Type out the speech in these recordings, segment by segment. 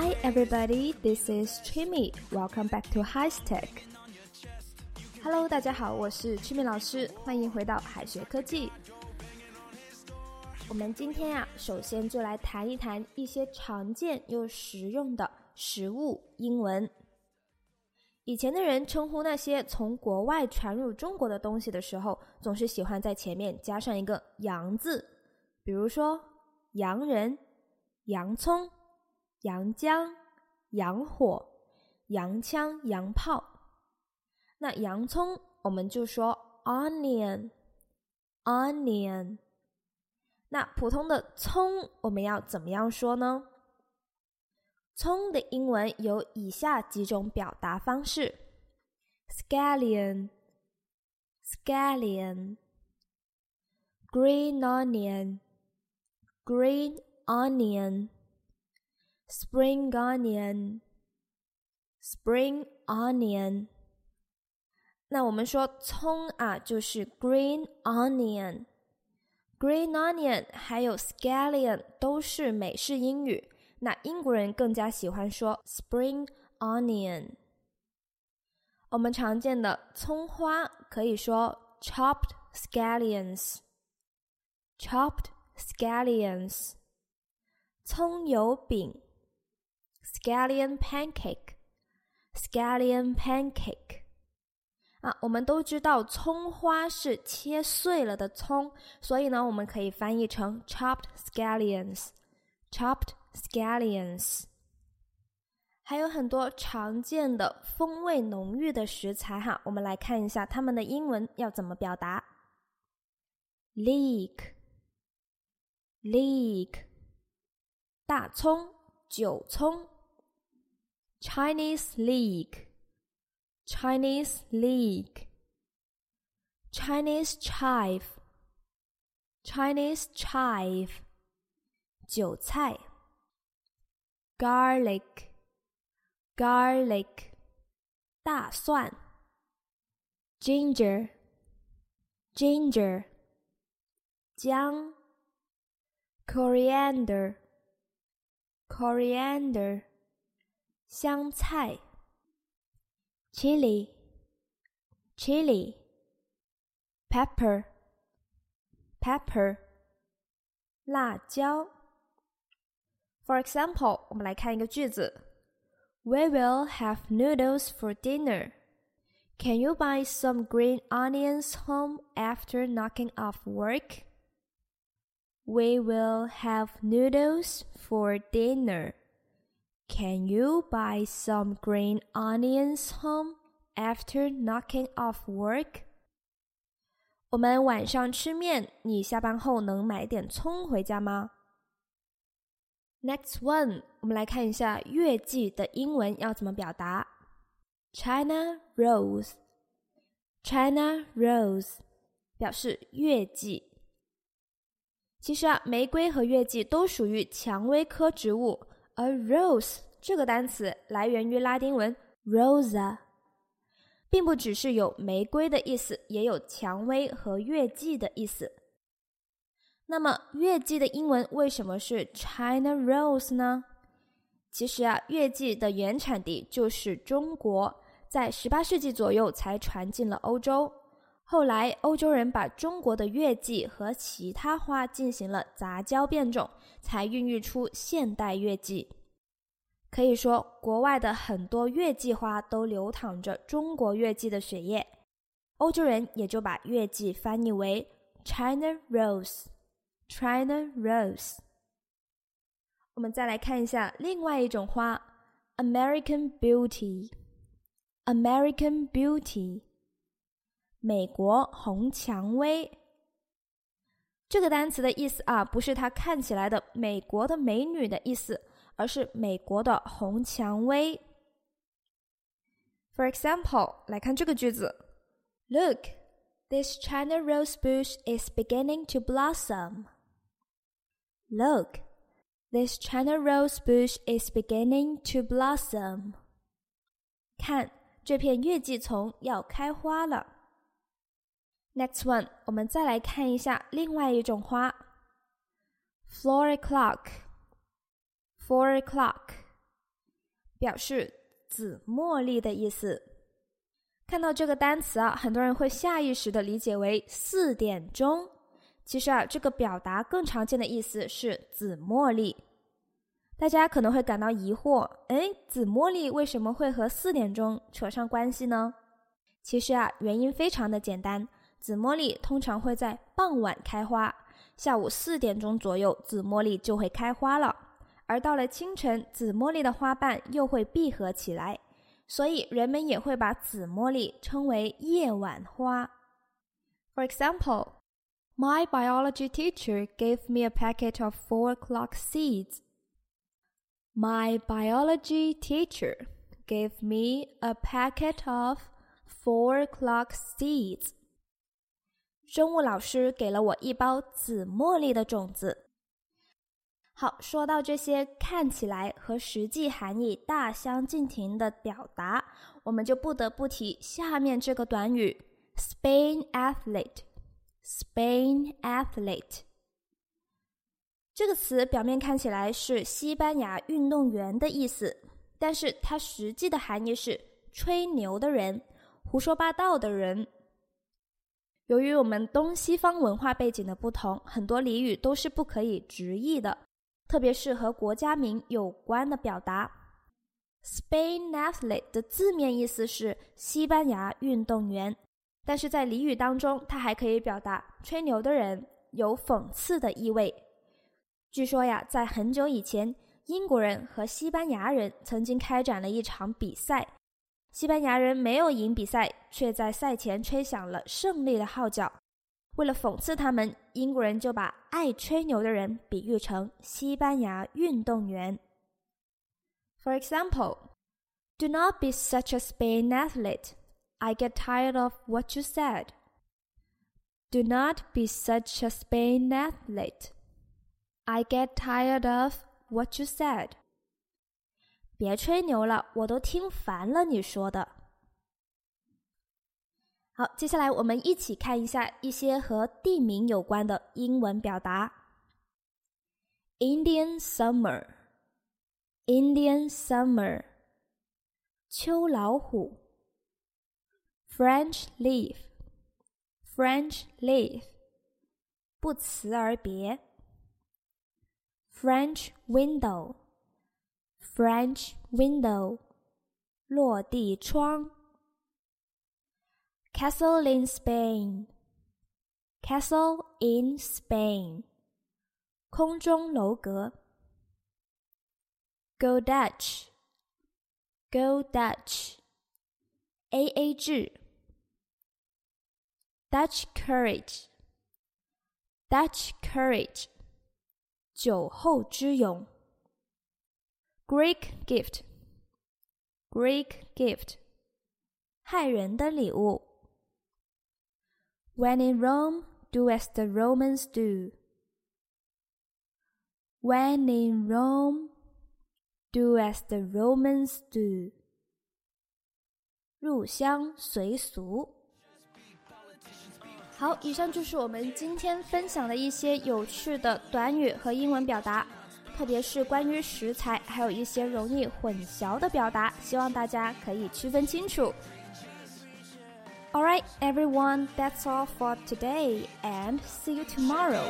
Hi, everybody, this is Chimmy. Welcome back to High Tech. Hello，大家好，我是 Chimmy 老师，欢迎回到海学科技。我们今天呀，首先就来谈一谈一些常见又实用的食物英文。以前的人称呼那些从国外传入中国的东西的时候，总是喜欢在前面加上一个“洋”字，比如说洋人、洋葱、洋姜、洋火、洋枪、洋炮。那洋葱我们就说 onion，onion。那普通的葱我们要怎么样说呢？葱的英文有以下几种表达方式：scallion，scallion；green onion，green onion；spring onion，spring onion。Spring onion, spring onion 那我们说葱啊，就是 green onion，green onion 还有 scallion 都是美式英语。那英国人更加喜欢说 spring onion。我们常见的葱花可以说 chopped scallions，chopped scallions。葱油饼 scallion pancake，scallion pancake。啊，我们都知道葱花是切碎了的葱，所以呢，我们可以翻译成 chopped scallions，chopped。Scallions，还有很多常见的风味浓郁的食材哈，我们来看一下它们的英文要怎么表达。Leek，leek，大葱、韭葱。Chinese leek，Chinese leek，Chinese chive，Chinese chive，韭菜。garlic, garlic, 大蒜 ginger, ginger, 姜 coriander, coriander, 香菜 chili, chili, pepper, pepper, 辣椒 for example，我们来看一个句子：We will have noodles for dinner. Can you buy some green onions home after knocking off work? We will have noodles for dinner. Can you buy some green onions home after knocking off work? 我们晚上吃面，你下班后能买点葱回家吗？Next one，我们来看一下月季的英文要怎么表达。China rose，China rose 表示月季。其实啊，玫瑰和月季都属于蔷薇科植物，而 rose 这个单词来源于拉丁文 rosa，并不只是有玫瑰的意思，也有蔷薇和月季的意思。那么月季的英文为什么是 China Rose 呢？其实啊，月季的原产地就是中国，在十八世纪左右才传进了欧洲。后来欧洲人把中国的月季和其他花进行了杂交变种，才孕育出现代月季。可以说，国外的很多月季花都流淌着中国月季的血液，欧洲人也就把月季翻译为 China Rose。China rose。我们再来看一下另外一种花，American Beauty。American Beauty，美国红蔷薇。这个单词的意思啊，不是它看起来的美国的美女的意思，而是美国的红蔷薇。For example，来看这个句子：Look, this China rose bush is beginning to blossom. Look, this China rose bush is beginning to blossom. 看，这片月季丛要开花了。Next one，我们再来看一下另外一种花 Flora clock.。Four o'clock，表示紫茉莉的意思。看到这个单词啊，很多人会下意识的理解为四点钟。其实啊，这个表达更常见的意思是紫茉莉。大家可能会感到疑惑，哎，紫茉莉为什么会和四点钟扯上关系呢？其实啊，原因非常的简单，紫茉莉通常会在傍晚开花，下午四点钟左右，紫茉莉就会开花了。而到了清晨，紫茉莉的花瓣又会闭合起来，所以人们也会把紫茉莉称为夜晚花。For example, my biology teacher gave me a packet of four o'clock seeds. My biology teacher gave me a packet of four o'clock seeds. 生物老师给了我一包紫茉莉的种子。好，说到这些看起来和实际含义大相径庭的表达，我们就不得不提下面这个短语 “Spain athlete”。Spain athlete 这个词表面看起来是西班牙运动员的意思，但是它实际的含义是吹牛的人、胡说八道的人。由于我们东西方文化背景的不同，很多俚语都是不可以直译的，特别是和国家名有关的表达。Spain athlete 的字面意思是西班牙运动员，但是在俚语当中，它还可以表达吹牛的人，有讽刺的意味。据说呀，在很久以前，英国人和西班牙人曾经开展了一场比赛。西班牙人没有赢比赛，却在赛前吹响了胜利的号角。为了讽刺他们，英国人就把爱吹牛的人比喻成西班牙运动员。For example, "Do not be such a Spain athlete. I get tired of what you said." Do not be such a Spain athlete. I get tired of what you said. 别吹牛了，我都听烦了你说的。 好，接下来我们一起看一下一些和地名有关的英文表达。Indian summer, Indian summer，秋老虎。French leaf, French leaf，不辞而别。French window, French window，落地窗。Castle in Spain, Castle in Spain，空中楼阁。Go Dutch, Go Dutch, A A 制。Dutch courage, Dutch courage。酒后之勇，Greek gift，Greek gift，害人的礼物。 When in Rome, do as the Romans do. When in Rome, do as the Romans do. 入乡随俗。好，以上就是我们今天分享的一些有趣的短语和英文表达，特别是关于食材，还有一些容易混淆的表达，希望大家可以区分清楚。All right, everyone, that's all for today, and see you tomorrow.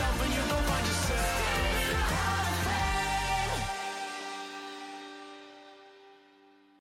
yourself and you